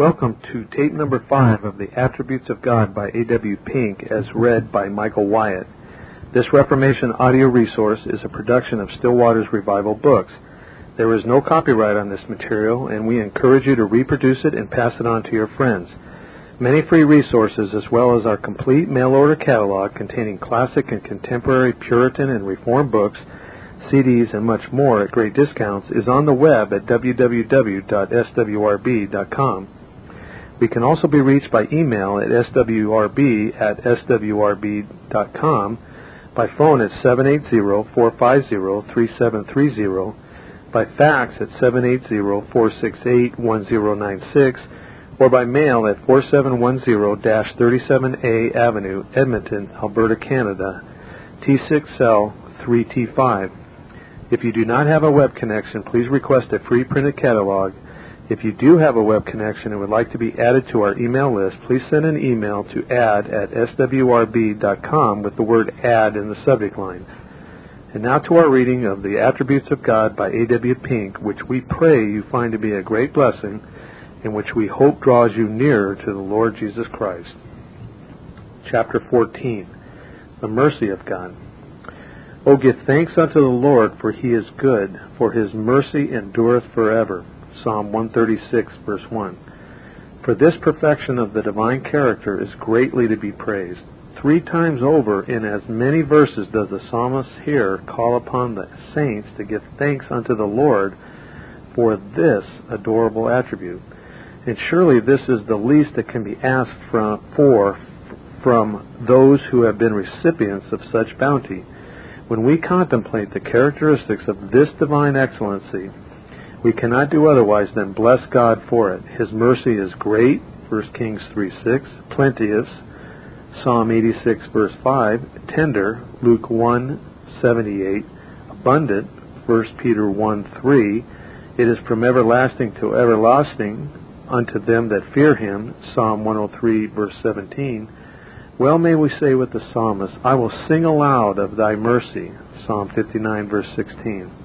Welcome to tape number five of The Attributes of God by A.W. Pink as read by Michael Wyatt. This Reformation audio resource is a production of Still Waters Revival Books. There is no copyright on this material, and we encourage you to reproduce it and pass it on to your friends. Many free resources, as well as our complete mail order catalog containing classic and contemporary Puritan and Reformed books, CDs, and much more at great discounts, is on the web at www.swrb.com. We can also be reached by email at swrb at swrb.com, by phone at 780-450-3730, by fax at 780-468-1096, or by mail at 4710-37A Avenue, Edmonton, Alberta, Canada, T6L3T5. If you do not have a web connection, please request a free printed catalog if you do have a web connection and would like to be added to our email list, please send an email to add at swrb.com with the word add in the subject line. And now to our reading of The Attributes of God by A.W. Pink, which we pray you find to be a great blessing and which we hope draws you nearer to the Lord Jesus Christ. Chapter 14 The Mercy of God. O give thanks unto the Lord, for he is good, for his mercy endureth forever. Psalm 136, verse 1. For this perfection of the divine character is greatly to be praised. Three times over in as many verses does the psalmist here call upon the saints to give thanks unto the Lord for this adorable attribute. And surely this is the least that can be asked from, for from those who have been recipients of such bounty. When we contemplate the characteristics of this divine excellency, we cannot do otherwise than bless God for it. His mercy is great, 1 Kings 3 6, plenteous, Psalm 86 verse 5, tender, Luke 1 78, abundant, 1 Peter 1 3, it is from everlasting to everlasting unto them that fear him, Psalm 103 verse 17. Well may we say with the psalmist, I will sing aloud of thy mercy, Psalm 59 verse 16.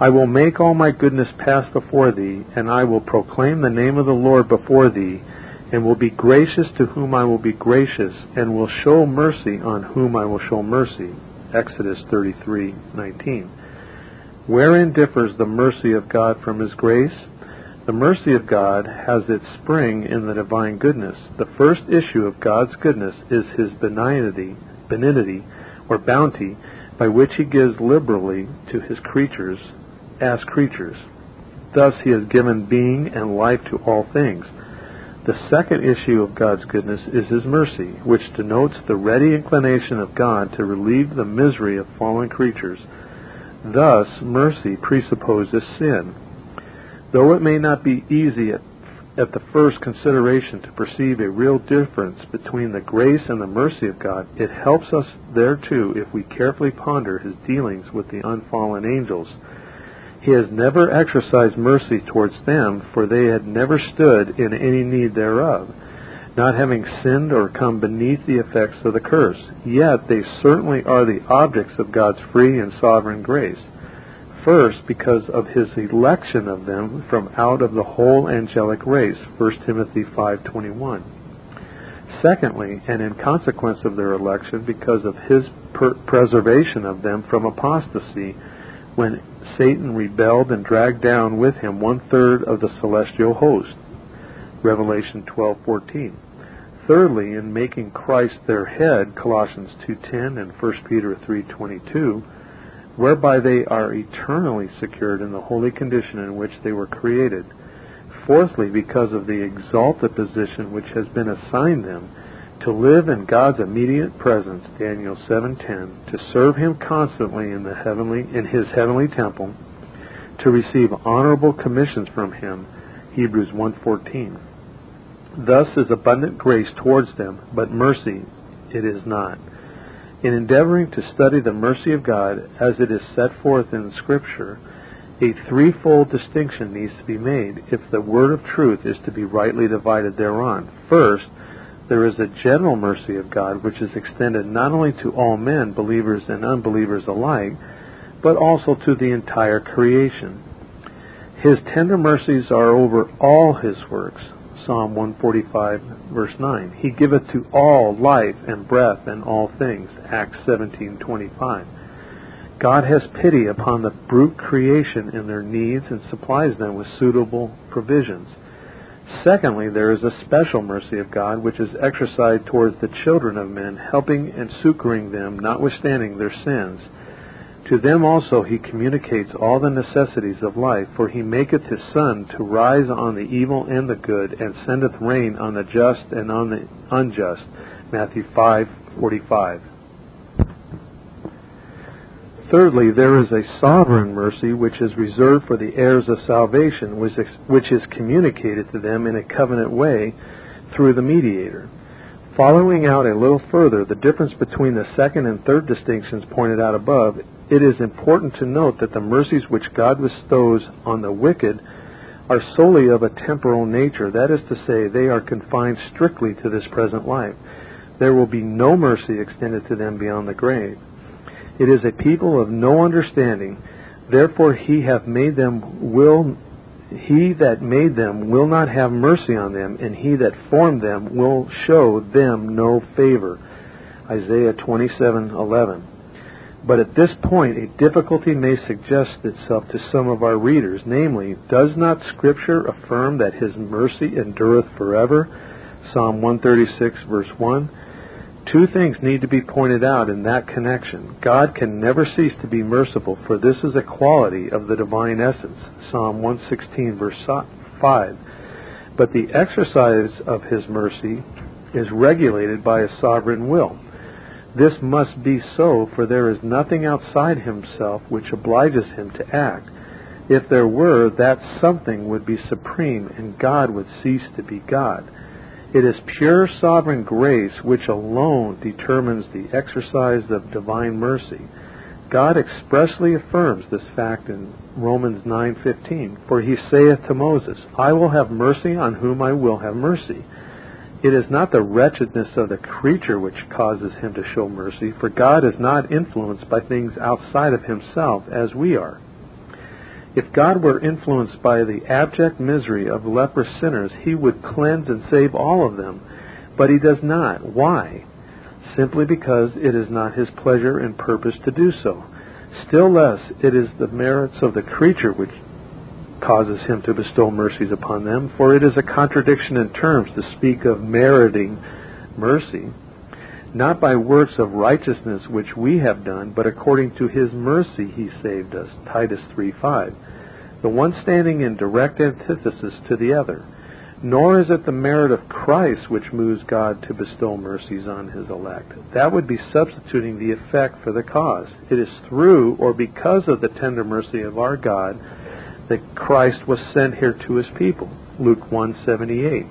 I will make all my goodness pass before thee, and I will proclaim the name of the Lord before thee, and will be gracious to whom I will be gracious, and will show mercy on whom I will show mercy. Exodus 33:19. Wherein differs the mercy of God from his grace? The mercy of God has its spring in the divine goodness. The first issue of God's goodness is his benignity, benignity or bounty by which he gives liberally to his creatures as creatures. Thus he has given being and life to all things. The second issue of God's goodness is his mercy, which denotes the ready inclination of God to relieve the misery of fallen creatures. Thus, mercy presupposes sin. Though it may not be easy at, at the first consideration to perceive a real difference between the grace and the mercy of God, it helps us thereto if we carefully ponder his dealings with the unfallen angels he has never exercised mercy towards them, for they had never stood in any need thereof, not having sinned or come beneath the effects of the curse. Yet they certainly are the objects of God's free and sovereign grace. First, because of his election of them from out of the whole angelic race, 1 Timothy 5:21. Secondly, and in consequence of their election, because of his per- preservation of them from apostasy, when Satan rebelled and dragged down with him one third of the celestial host. Revelation 12:14. Thirdly, in making Christ their head, Colossians 2:10 and 1 Peter 3:22, whereby they are eternally secured in the holy condition in which they were created. Fourthly, because of the exalted position which has been assigned them to live in God's immediate presence, Daniel 7:10, to serve him constantly in the heavenly in his heavenly temple, to receive honorable commissions from him, Hebrews 1:14. Thus is abundant grace towards them, but mercy it is not. In endeavoring to study the mercy of God as it is set forth in Scripture, a threefold distinction needs to be made if the word of truth is to be rightly divided thereon. First, there is a general mercy of God which is extended not only to all men, believers and unbelievers alike, but also to the entire creation. His tender mercies are over all his works. Psalm 145, verse 9. He giveth to all life and breath and all things. Acts 17:25. God has pity upon the brute creation in their needs and supplies them with suitable provisions. Secondly, there is a special mercy of God which is exercised towards the children of men, helping and succoring them notwithstanding their sins. To them also he communicates all the necessities of life, for he maketh his sun to rise on the evil and the good, and sendeth rain on the just and on the unjust. Matthew 5:45. Thirdly, there is a sovereign mercy which is reserved for the heirs of salvation, which is communicated to them in a covenant way through the mediator. Following out a little further the difference between the second and third distinctions pointed out above, it is important to note that the mercies which God bestows on the wicked are solely of a temporal nature. That is to say, they are confined strictly to this present life. There will be no mercy extended to them beyond the grave. It is a people of no understanding. Therefore he hath made them will he that made them will not have mercy on them, and he that formed them will show them no favor. Isaiah 27:11. But at this point, a difficulty may suggest itself to some of our readers, namely, does not Scripture affirm that His mercy endureth forever? Psalm 136, verse 1. Two things need to be pointed out in that connection. God can never cease to be merciful, for this is a quality of the divine essence. Psalm 116, verse 5. But the exercise of his mercy is regulated by a sovereign will. This must be so, for there is nothing outside himself which obliges him to act. If there were, that something would be supreme, and God would cease to be God. It is pure sovereign grace which alone determines the exercise of divine mercy. God expressly affirms this fact in Romans 9:15, for he saith to Moses, I will have mercy on whom I will have mercy. It is not the wretchedness of the creature which causes him to show mercy, for God is not influenced by things outside of himself as we are. If God were influenced by the abject misery of leprous sinners, he would cleanse and save all of them. But he does not. Why? Simply because it is not his pleasure and purpose to do so. Still less, it is the merits of the creature which causes him to bestow mercies upon them, for it is a contradiction in terms to speak of meriting mercy, not by works of righteousness which we have done, but according to his mercy he saved us. Titus 3:5 the one standing in direct antithesis to the other. Nor is it the merit of Christ which moves God to bestow mercies on his elect. That would be substituting the effect for the cause. It is through or because of the tender mercy of our God that Christ was sent here to his people. Luke 178.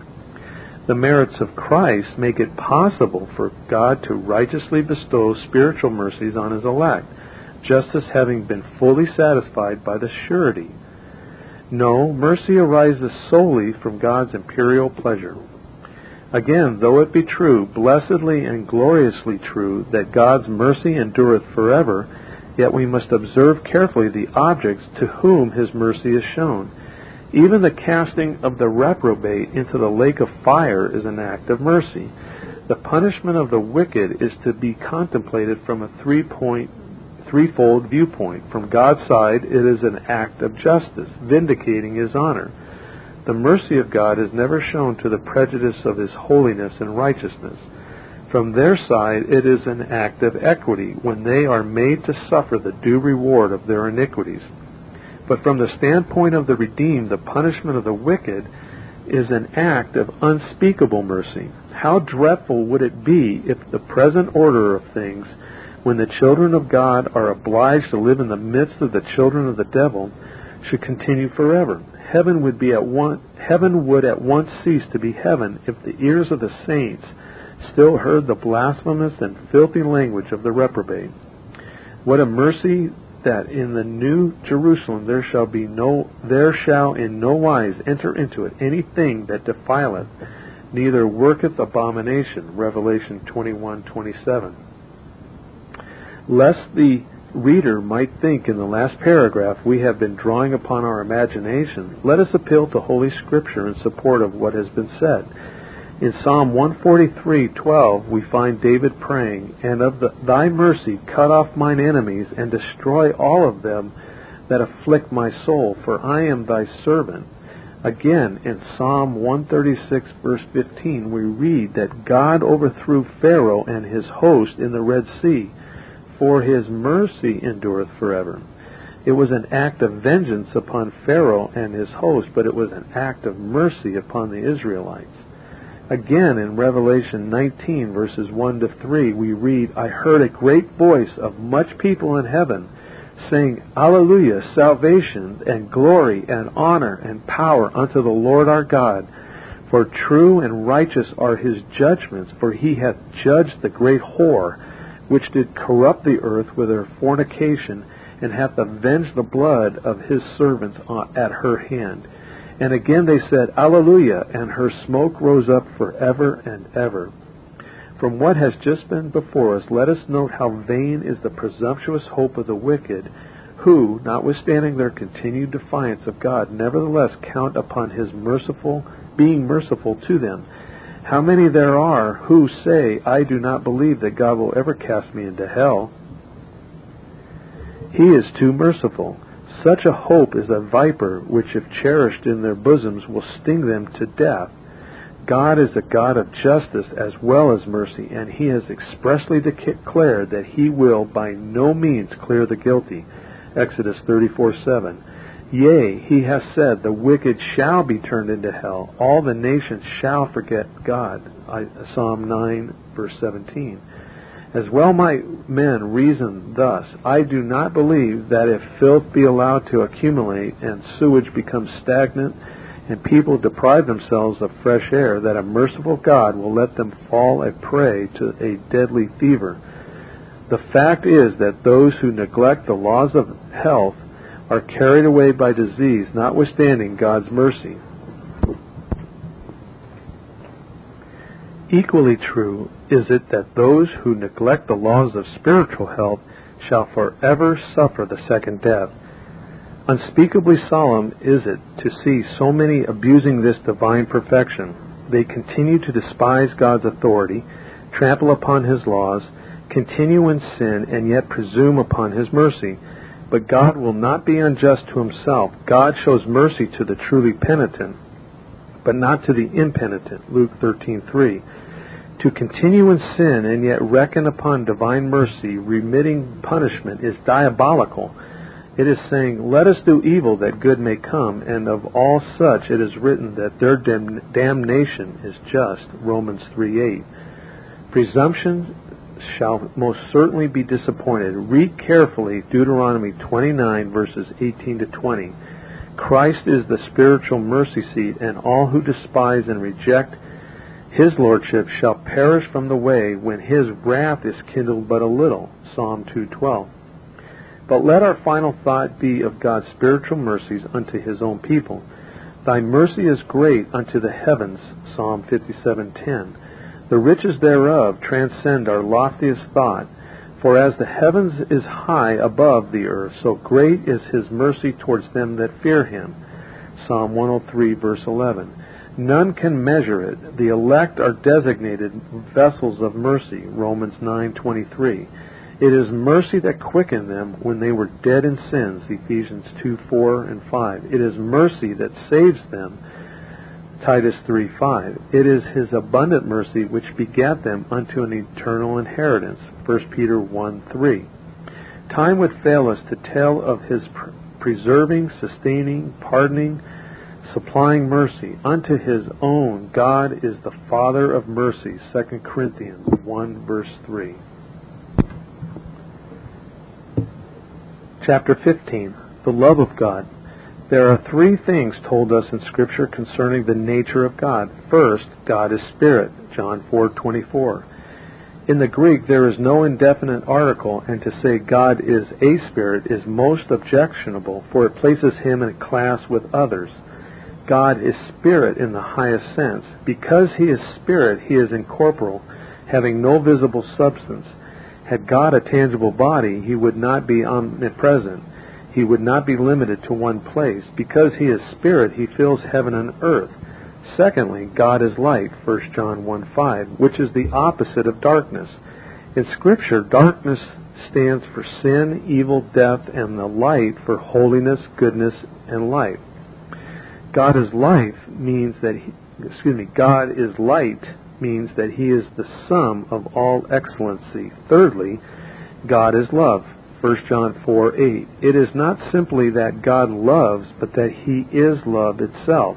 The merits of Christ make it possible for God to righteously bestow spiritual mercies on his elect, justice having been fully satisfied by the surety no, mercy arises solely from God's imperial pleasure. Again, though it be true, blessedly and gloriously true, that God's mercy endureth forever, yet we must observe carefully the objects to whom his mercy is shown. Even the casting of the reprobate into the lake of fire is an act of mercy. The punishment of the wicked is to be contemplated from a three point threefold viewpoint. From God's side, it is an act of justice, vindicating His honor. The mercy of God is never shown to the prejudice of His holiness and righteousness. From their side, it is an act of equity when they are made to suffer the due reward of their iniquities. But from the standpoint of the redeemed, the punishment of the wicked is an act of unspeakable mercy. How dreadful would it be if the present order of things when the children of God are obliged to live in the midst of the children of the devil, should continue forever. Heaven would be at one, heaven would at once cease to be heaven if the ears of the saints still heard the blasphemous and filthy language of the reprobate. What a mercy that in the new Jerusalem there shall be no there shall in no wise enter into it anything that defileth, neither worketh abomination. Revelation twenty one twenty seven lest the reader might think in the last paragraph we have been drawing upon our imagination, let us appeal to Holy Scripture in support of what has been said. In Psalm 143:12 we find David praying, "And of the, thy mercy cut off mine enemies and destroy all of them that afflict my soul, for I am thy servant." Again, in Psalm 136 verse 15, we read that God overthrew Pharaoh and his host in the Red Sea for his mercy endureth forever. It was an act of vengeance upon Pharaoh and his host, but it was an act of mercy upon the Israelites. Again, in Revelation 19, verses 1 to 3, we read, I heard a great voice of much people in heaven saying, Alleluia, salvation and glory and honor and power unto the Lord our God. For true and righteous are his judgments, for he hath judged the great whore which did corrupt the earth with her fornication, and hath avenged the blood of his servants at her hand. And again they said, Alleluia, and her smoke rose up for ever and ever. From what has just been before us, let us note how vain is the presumptuous hope of the wicked, who, notwithstanding their continued defiance of God, nevertheless count upon his merciful being merciful to them how many there are who say, I do not believe that God will ever cast me into hell. He is too merciful. Such a hope is a viper which, if cherished in their bosoms, will sting them to death. God is a God of justice as well as mercy, and He has expressly declared that He will by no means clear the guilty. Exodus 34 7. Yea, he has said, the wicked shall be turned into hell. All the nations shall forget God. Psalm 9, verse 17. As well might men reason thus. I do not believe that if filth be allowed to accumulate and sewage becomes stagnant and people deprive themselves of fresh air, that a merciful God will let them fall a prey to a deadly fever. The fact is that those who neglect the laws of health are carried away by disease, notwithstanding God's mercy. Equally true is it that those who neglect the laws of spiritual health shall forever suffer the second death. Unspeakably solemn is it to see so many abusing this divine perfection. They continue to despise God's authority, trample upon His laws, continue in sin, and yet presume upon His mercy but God will not be unjust to himself. God shows mercy to the truly penitent, but not to the impenitent. Luke 13:3. To continue in sin and yet reckon upon divine mercy, remitting punishment, is diabolical. It is saying, Let us do evil that good may come, and of all such it is written that their dam- damnation is just. Romans 3:8. Presumption shall most certainly be disappointed. Read carefully Deuteronomy 29, verses 18 to 20. Christ is the spiritual mercy seat, and all who despise and reject his lordship shall perish from the way when his wrath is kindled but a little. Psalm 2:12. But let our final thought be of God's spiritual mercies unto his own people. Thy mercy is great unto the heavens. Psalm 57:10. The riches thereof transcend our loftiest thought. For as the heavens is high above the earth, so great is his mercy towards them that fear him. Psalm 103, verse 11. None can measure it. The elect are designated vessels of mercy. Romans 9:23. It is mercy that quickened them when they were dead in sins. Ephesians 2:4 and 5. It is mercy that saves them Titus 3:5. It is his abundant mercy which begat them unto an eternal inheritance. 1 Peter 1:3. Time would fail us to tell of his preserving, sustaining, pardoning, supplying mercy unto his own. God is the Father of mercy. 2 Corinthians 1 verse 3. Chapter 15. The love of God. There are three things told us in Scripture concerning the nature of God. First, God is spirit, John 4:24. In the Greek, there is no indefinite article, and to say God is a spirit is most objectionable, for it places him in a class with others. God is spirit in the highest sense. Because he is spirit, he is incorporeal, having no visible substance. Had God a tangible body, he would not be omnipresent. He would not be limited to one place. Because he is spirit, he fills heaven and earth. Secondly, God is light, 1 John 1 5, which is the opposite of darkness. In Scripture, darkness stands for sin, evil, death, and the light for holiness, goodness, and life. God is life means that he, excuse me, God is light means that he is the sum of all excellency. Thirdly, God is love. 1 John 4 8. It is not simply that God loves, but that he is love itself.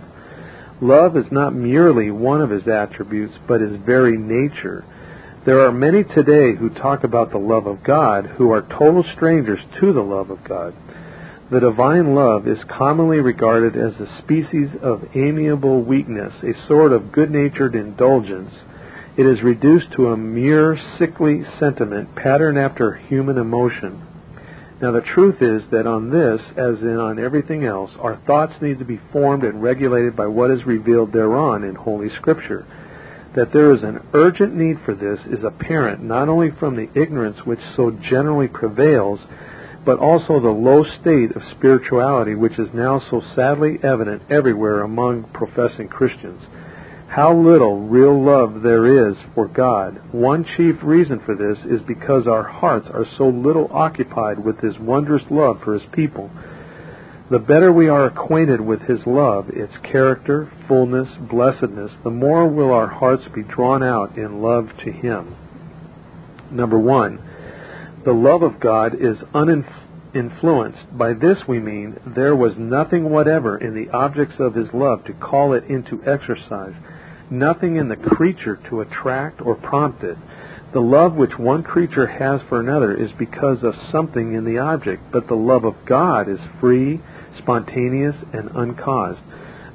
Love is not merely one of his attributes, but his very nature. There are many today who talk about the love of God who are total strangers to the love of God. The divine love is commonly regarded as a species of amiable weakness, a sort of good natured indulgence. It is reduced to a mere sickly sentiment patterned after human emotion. Now, the truth is that on this, as in on everything else, our thoughts need to be formed and regulated by what is revealed thereon in Holy Scripture. That there is an urgent need for this is apparent not only from the ignorance which so generally prevails, but also the low state of spirituality which is now so sadly evident everywhere among professing Christians. How little real love there is for God. One chief reason for this is because our hearts are so little occupied with His wondrous love for His people the better we are acquainted with His love, its character, fullness, blessedness, the more will our hearts be drawn out in love to Him. Number one, the love of God is uninfluenced. By this we mean there was nothing whatever in the objects of His love to call it into exercise, nothing in the creature to attract or prompt it. The love which one creature has for another is because of something in the object, but the love of God is free, spontaneous, and uncaused.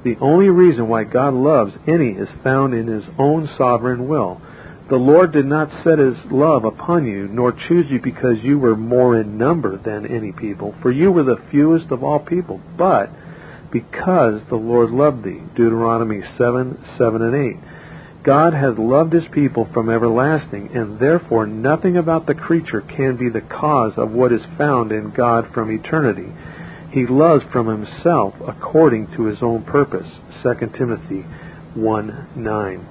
The only reason why God loves any is found in His own sovereign will. The Lord did not set His love upon you, nor choose you because you were more in number than any people, for you were the fewest of all people, but because the Lord loved thee. Deuteronomy 7, 7 and 8. God has loved his people from everlasting, and therefore nothing about the creature can be the cause of what is found in God from eternity he loves from himself according to his own purpose. 2 Timothy 1 9.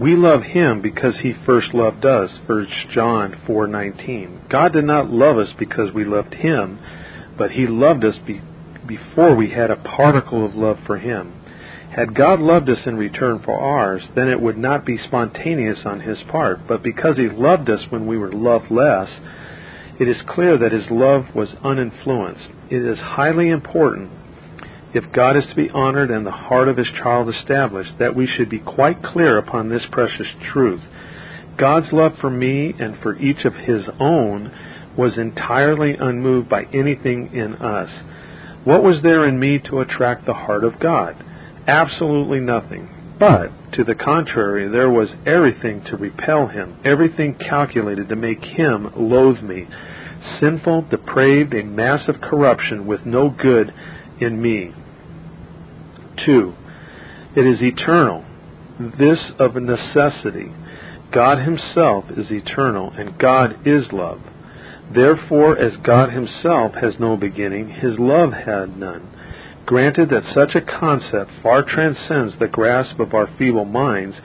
We love him because he first loved us. 1 John 4:19. God did not love us because we loved him, but he loved us be- before we had a particle of love for him. Had God loved us in return for ours, then it would not be spontaneous on his part, but because he loved us when we were loved less, it is clear that his love was uninfluenced. It is highly important, if God is to be honored and the heart of his child established, that we should be quite clear upon this precious truth. God's love for me and for each of his own was entirely unmoved by anything in us. What was there in me to attract the heart of God? Absolutely nothing. But, to the contrary, there was everything to repel him, everything calculated to make him loathe me. Sinful, depraved, a mass of corruption with no good in me. 2. It is eternal. This of necessity. God Himself is eternal, and God is love. Therefore, as God Himself has no beginning, His love had none. Granted that such a concept far transcends the grasp of our feeble minds,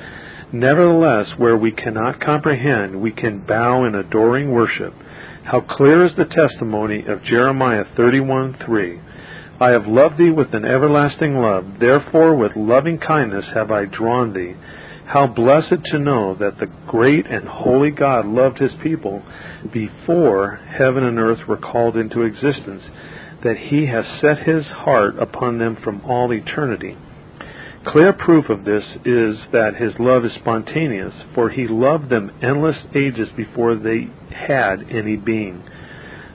nevertheless, where we cannot comprehend, we can bow in adoring worship. How clear is the testimony of Jeremiah 31:3. I have loved thee with an everlasting love, therefore with loving kindness have I drawn thee. How blessed to know that the great and holy God loved his people before heaven and earth were called into existence that he has set his heart upon them from all eternity. Clear proof of this is that his love is spontaneous, for he loved them endless ages before they had any being.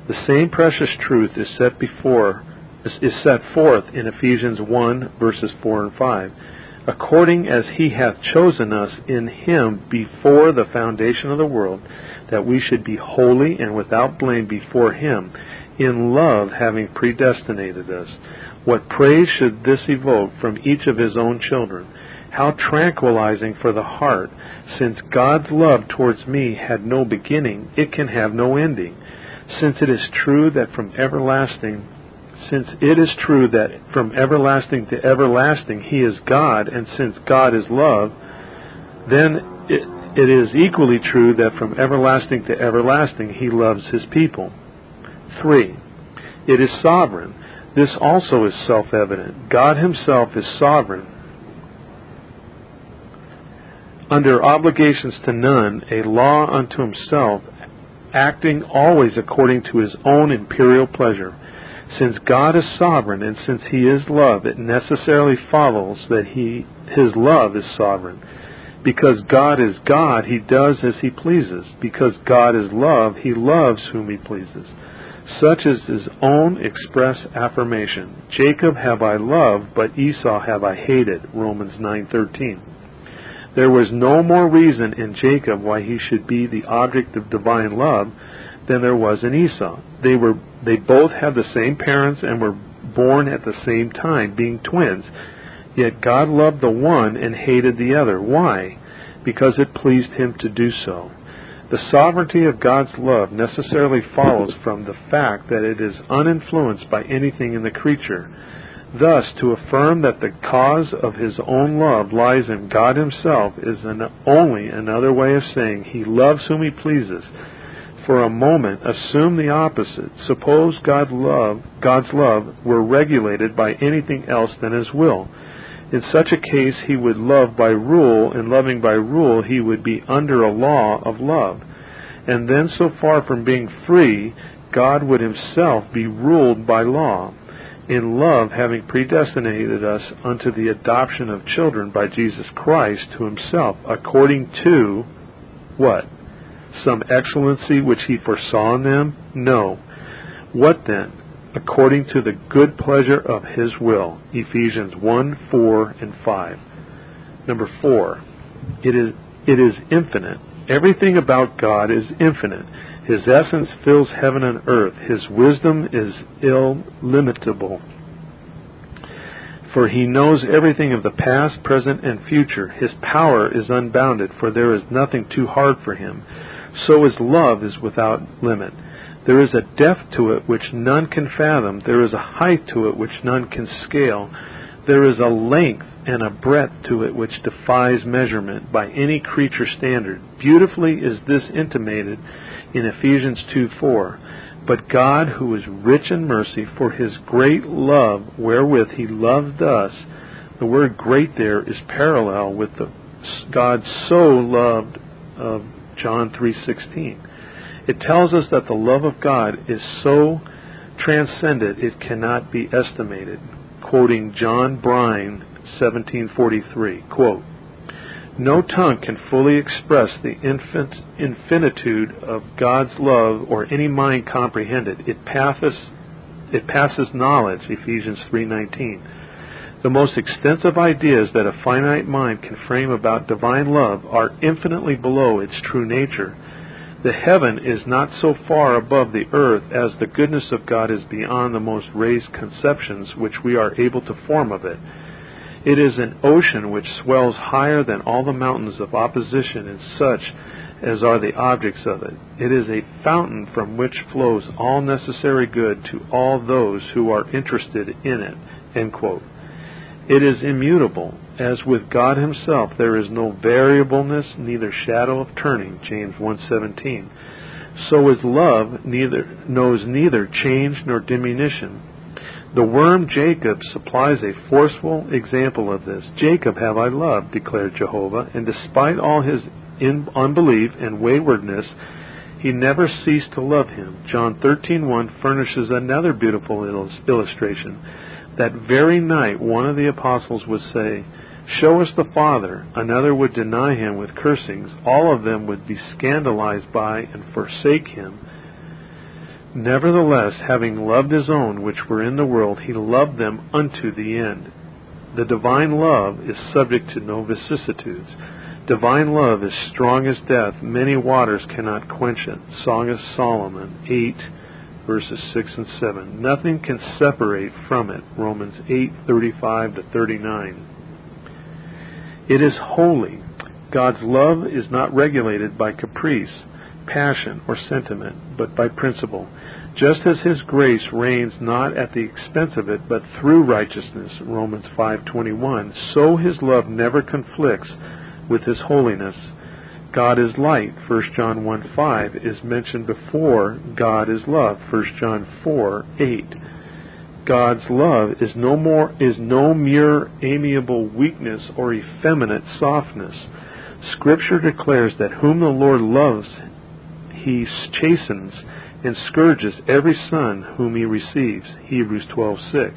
The same precious truth is set before is set forth in Ephesians 1 verses 4 and 5. According as he hath chosen us in him before the foundation of the world, that we should be holy and without blame before him in love having predestinated us. What praise should this evoke from each of his own children? How tranquilizing for the heart. Since God's love towards me had no beginning, it can have no ending. Since it is true that from everlasting since it is true that from everlasting to everlasting he is God, and since God is love, then it, it is equally true that from everlasting to everlasting he loves his people. 3. It is sovereign. This also is self evident. God himself is sovereign. Under obligations to none, a law unto himself, acting always according to his own imperial pleasure. Since God is sovereign and since he is love, it necessarily follows that he his love is sovereign. Because God is God, he does as he pleases. Because God is love, he loves whom he pleases. Such is his own express affirmation. Jacob have I loved, but Esau have I hated. Romans 9:13. There was no more reason in Jacob why he should be the object of divine love than there was in Esau. They were they both had the same parents and were born at the same time, being twins. Yet God loved the one and hated the other. Why? Because it pleased him to do so. The sovereignty of God's love necessarily follows from the fact that it is uninfluenced by anything in the creature. Thus, to affirm that the cause of his own love lies in God himself is an, only another way of saying he loves whom he pleases. For a moment, assume the opposite. Suppose God love, God's love were regulated by anything else than his will. In such a case, he would love by rule, and loving by rule, he would be under a law of love. And then, so far from being free, God would himself be ruled by law. In love, having predestinated us unto the adoption of children by Jesus Christ to himself, according to what? Some excellency which he foresaw in them? No. What then? according to the good pleasure of his will. Ephesians 1, 4, and 5. Number 4. It is, it is infinite. Everything about God is infinite. His essence fills heaven and earth. His wisdom is illimitable. For he knows everything of the past, present, and future. His power is unbounded, for there is nothing too hard for him. So his love is without limit. There is a depth to it which none can fathom. There is a height to it which none can scale. There is a length and a breadth to it which defies measurement by any creature standard. Beautifully is this intimated in Ephesians 2 4. But God, who is rich in mercy, for his great love wherewith he loved us, the word great there is parallel with the God so loved of John 3:16. It tells us that the love of God is so transcendent it cannot be estimated. Quoting John Brine, 1743, quote, no tongue can fully express the infinitude of God's love or any mind comprehend it. It passes, it passes knowledge, Ephesians 3:19. The most extensive ideas that a finite mind can frame about divine love are infinitely below its true nature the heaven is not so far above the earth as the goodness of God is beyond the most raised conceptions which we are able to form of it. It is an ocean which swells higher than all the mountains of opposition and such as are the objects of it. It is a fountain from which flows all necessary good to all those who are interested in it. It is immutable, as with God himself there is no variableness, neither shadow of turning, James 1:17. So is love neither knows neither change nor diminution. The worm Jacob supplies a forceful example of this. Jacob have I loved, declared Jehovah, and despite all his unbelief and waywardness, he never ceased to love him. John 13:1 furnishes another beautiful illustration. That very night one of the apostles would say, Show us the Father. Another would deny him with cursings. All of them would be scandalized by and forsake him. Nevertheless, having loved his own which were in the world, he loved them unto the end. The divine love is subject to no vicissitudes. Divine love is strong as death. Many waters cannot quench it. Song of Solomon 8, verses 6 and 7. Nothing can separate from it. Romans 8, 35 to 39. It is holy. God's love is not regulated by caprice, passion, or sentiment, but by principle. Just as his grace reigns not at the expense of it, but through righteousness, Romans 5:21, so his love never conflicts with his holiness. God is light, 1 John 1:5 is mentioned before God is love, 1 John 4:8. God's love is no more is no mere amiable weakness or effeminate softness. Scripture declares that whom the Lord loves, he chastens and scourges every son whom he receives. Hebrews 12:6.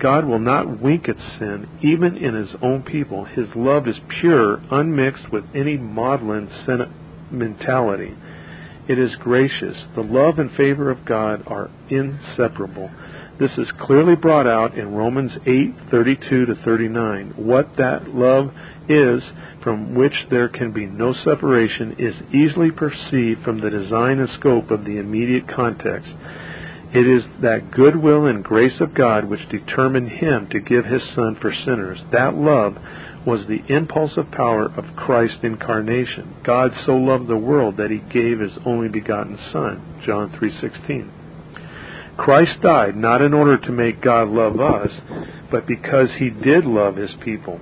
God will not wink at sin, even in his own people. His love is pure, unmixed with any maudlin sentimentality. It is gracious. The love and favor of God are inseparable. This is clearly brought out in Romans 8:32 to 39. What that love is, from which there can be no separation, is easily perceived from the design and scope of the immediate context. It is that goodwill and grace of God which determined him to give his son for sinners. That love was the impulsive power of Christ's incarnation. God so loved the world that he gave his only begotten son. John 3:16. Christ died not in order to make God love us, but because he did love his people.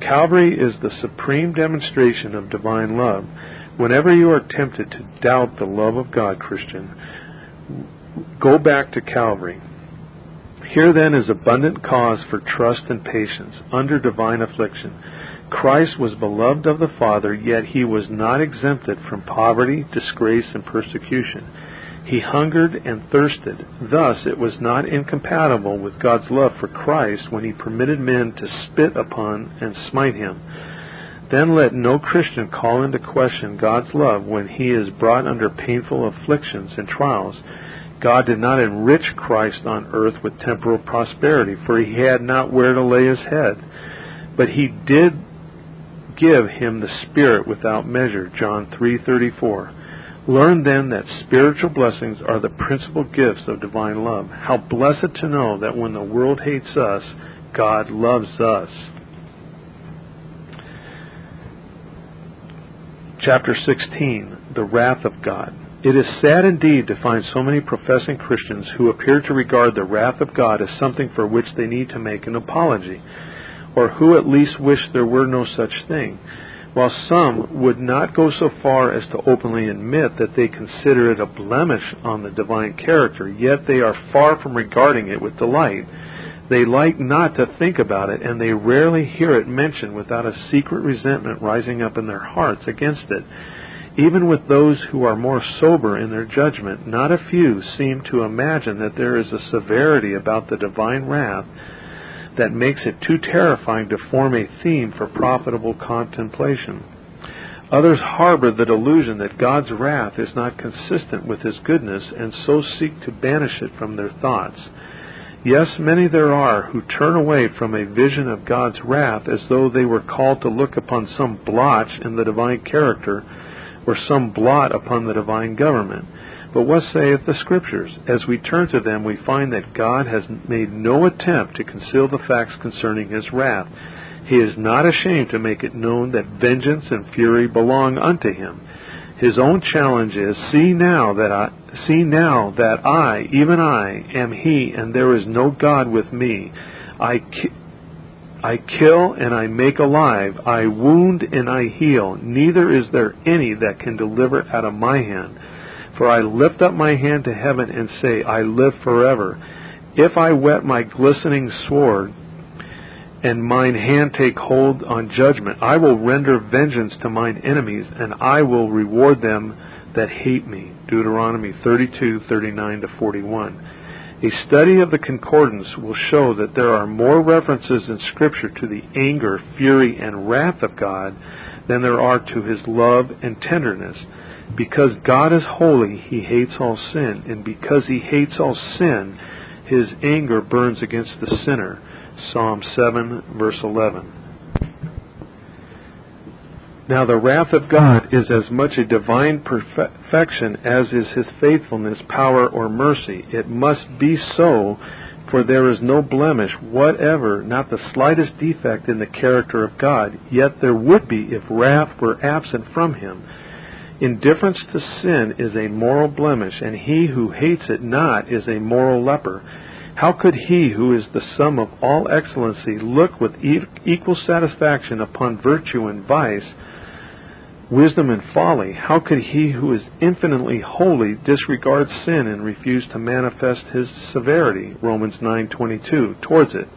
Calvary is the supreme demonstration of divine love. Whenever you are tempted to doubt the love of God, Christian, go back to Calvary. Here then is abundant cause for trust and patience under divine affliction. Christ was beloved of the Father, yet he was not exempted from poverty, disgrace, and persecution. He hungered and thirsted. Thus, it was not incompatible with God's love for Christ when he permitted men to spit upon and smite him. Then let no Christian call into question God's love when he is brought under painful afflictions and trials. God did not enrich Christ on earth with temporal prosperity, for he had not where to lay his head. But he did give him the Spirit without measure. John 3:34. Learn then that spiritual blessings are the principal gifts of divine love. How blessed to know that when the world hates us, God loves us. Chapter 16 The Wrath of God. It is sad indeed to find so many professing Christians who appear to regard the wrath of God as something for which they need to make an apology, or who at least wish there were no such thing. While some would not go so far as to openly admit that they consider it a blemish on the divine character, yet they are far from regarding it with delight. They like not to think about it, and they rarely hear it mentioned without a secret resentment rising up in their hearts against it. Even with those who are more sober in their judgment, not a few seem to imagine that there is a severity about the divine wrath that makes it too terrifying to form a theme for profitable contemplation. Others harbor the delusion that God's wrath is not consistent with His goodness and so seek to banish it from their thoughts. Yes, many there are who turn away from a vision of God's wrath as though they were called to look upon some blotch in the divine character or some blot upon the divine government. But what saith the Scriptures? As we turn to them, we find that God has made no attempt to conceal the facts concerning his wrath. He is not ashamed to make it known that vengeance and fury belong unto him. His own challenge is, See now that I see now that I, even I, am he, and there is no God with me. I I kill and I make alive, I wound and I heal. Neither is there any that can deliver out of my hand. For I lift up my hand to heaven and say, I live forever. If I wet my glistening sword, and mine hand take hold on judgment, I will render vengeance to mine enemies, and I will reward them that hate me. Deuteronomy 32, 39 to 41. A study of the concordance will show that there are more references in Scripture to the anger, fury, and wrath of God than there are to his love and tenderness. Because God is holy, he hates all sin, and because he hates all sin, his anger burns against the sinner. Psalm 7, verse 11. Now, the wrath of God is as much a divine perfection as is his faithfulness, power, or mercy. It must be so, For there is no blemish whatever, not the slightest defect in the character of God, yet there would be if wrath were absent from him. Indifference to sin is a moral blemish, and he who hates it not is a moral leper. How could he who is the sum of all excellency look with equal satisfaction upon virtue and vice, wisdom and folly, how could he who is infinitely holy disregard sin and refuse to manifest his severity, Romans 9:22, towards it?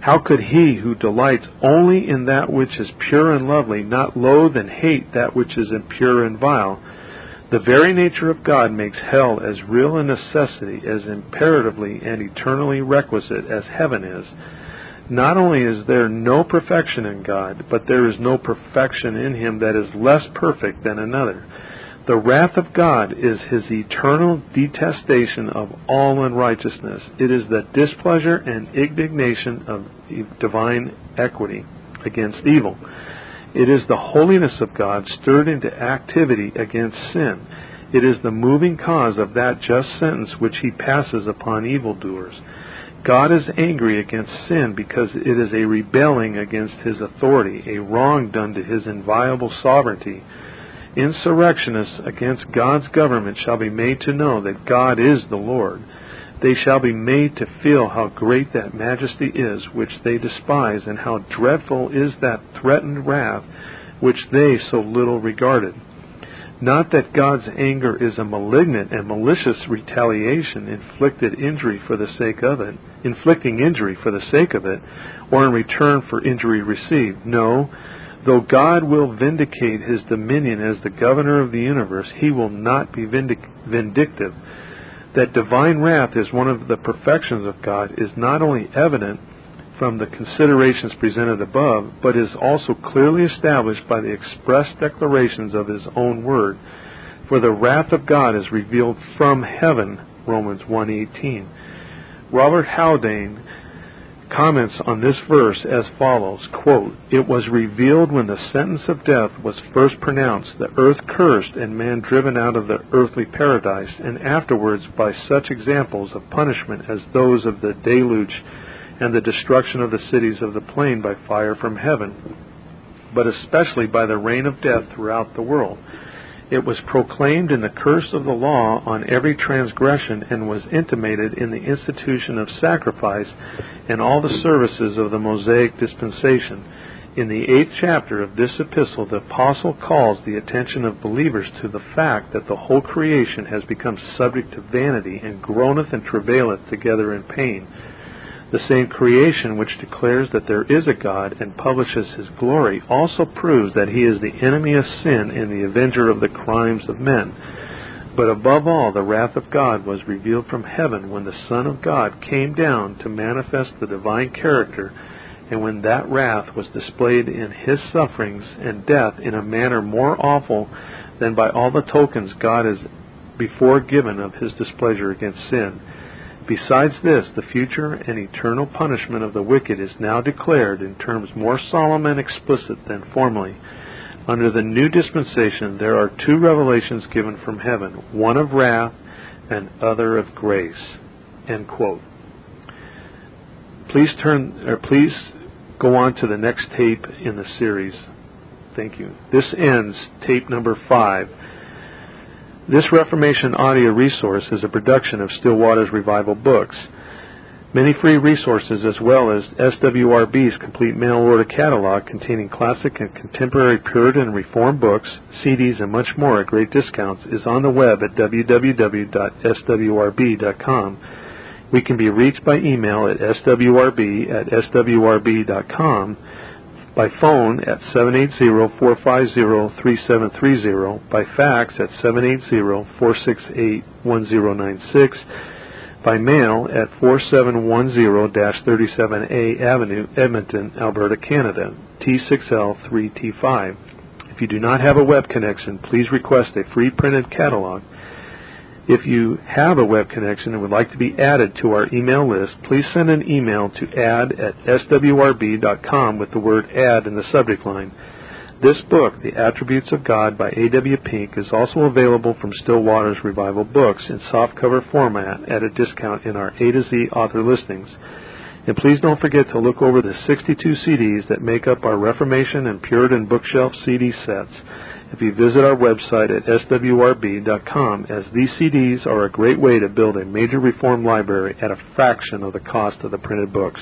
How could he who delights only in that which is pure and lovely not loathe and hate that which is impure and vile? The very nature of God makes hell as real a necessity, as imperatively and eternally requisite as heaven is. Not only is there no perfection in God, but there is no perfection in him that is less perfect than another. The wrath of God is his eternal detestation of all unrighteousness. It is the displeasure and indignation of divine equity against evil. It is the holiness of God stirred into activity against sin. It is the moving cause of that just sentence which he passes upon evildoers. God is angry against sin because it is a rebelling against his authority, a wrong done to his inviolable sovereignty. Insurrectionists against God's government shall be made to know that God is the Lord. They shall be made to feel how great that majesty is which they despise, and how dreadful is that threatened wrath which they so little regarded. Not that God's anger is a malignant and malicious retaliation, inflicted injury for the sake of it, inflicting injury for the sake of it, or in return for injury received. No, though God will vindicate his dominion as the governor of the universe, he will not be vindic- vindictive. That divine wrath is one of the perfections of God is not only evident from the considerations presented above, but is also clearly established by the express declarations of his own word. For the wrath of God is revealed from heaven, Romans 1:18. Robert Haldane comments on this verse as follows quote, It was revealed when the sentence of death was first pronounced, the earth cursed and man driven out of the earthly paradise, and afterwards by such examples of punishment as those of the deluge and the destruction of the cities of the plain by fire from heaven, but especially by the reign of death throughout the world. It was proclaimed in the curse of the law on every transgression and was intimated in the institution of sacrifice and all the services of the Mosaic dispensation. In the eighth chapter of this epistle, the apostle calls the attention of believers to the fact that the whole creation has become subject to vanity and groaneth and travaileth together in pain the same creation which declares that there is a God and publishes his glory also proves that he is the enemy of sin and the avenger of the crimes of men. But above all, the wrath of God was revealed from heaven when the Son of God came down to manifest the divine character, and when that wrath was displayed in his sufferings and death in a manner more awful than by all the tokens God has before given of his displeasure against sin Besides this, the future and eternal punishment of the wicked is now declared in terms more solemn and explicit than formerly. Under the new dispensation, there are two revelations given from heaven, one of wrath and other of grace. Please turn, or please go on to the next tape in the series. Thank you. This ends tape number five. This Reformation audio resource is a production of Still Waters Revival Books. Many free resources, as well as SWRB's complete mail order catalog containing classic and contemporary Puritan and Reformed books, CDs, and much more at great discounts, is on the web at www.swrb.com. We can be reached by email at swrb at swrb.com by phone at 780-450-3730, by fax at 780-468-1096, by mail at 4710-37A Avenue, Edmonton, Alberta, Canada, T6L3T5. If you do not have a web connection, please request a free printed catalog if you have a web connection and would like to be added to our email list, please send an email to add at swrb.com with the word add in the subject line. This book, The Attributes of God by A.W. Pink, is also available from Still Waters Revival Books in softcover format at a discount in our A to Z author listings. And please don't forget to look over the 62 CDs that make up our Reformation and Puritan bookshelf CD sets if you visit our website at swrb.com, as these CDs are a great way to build a major reform library at a fraction of the cost of the printed books.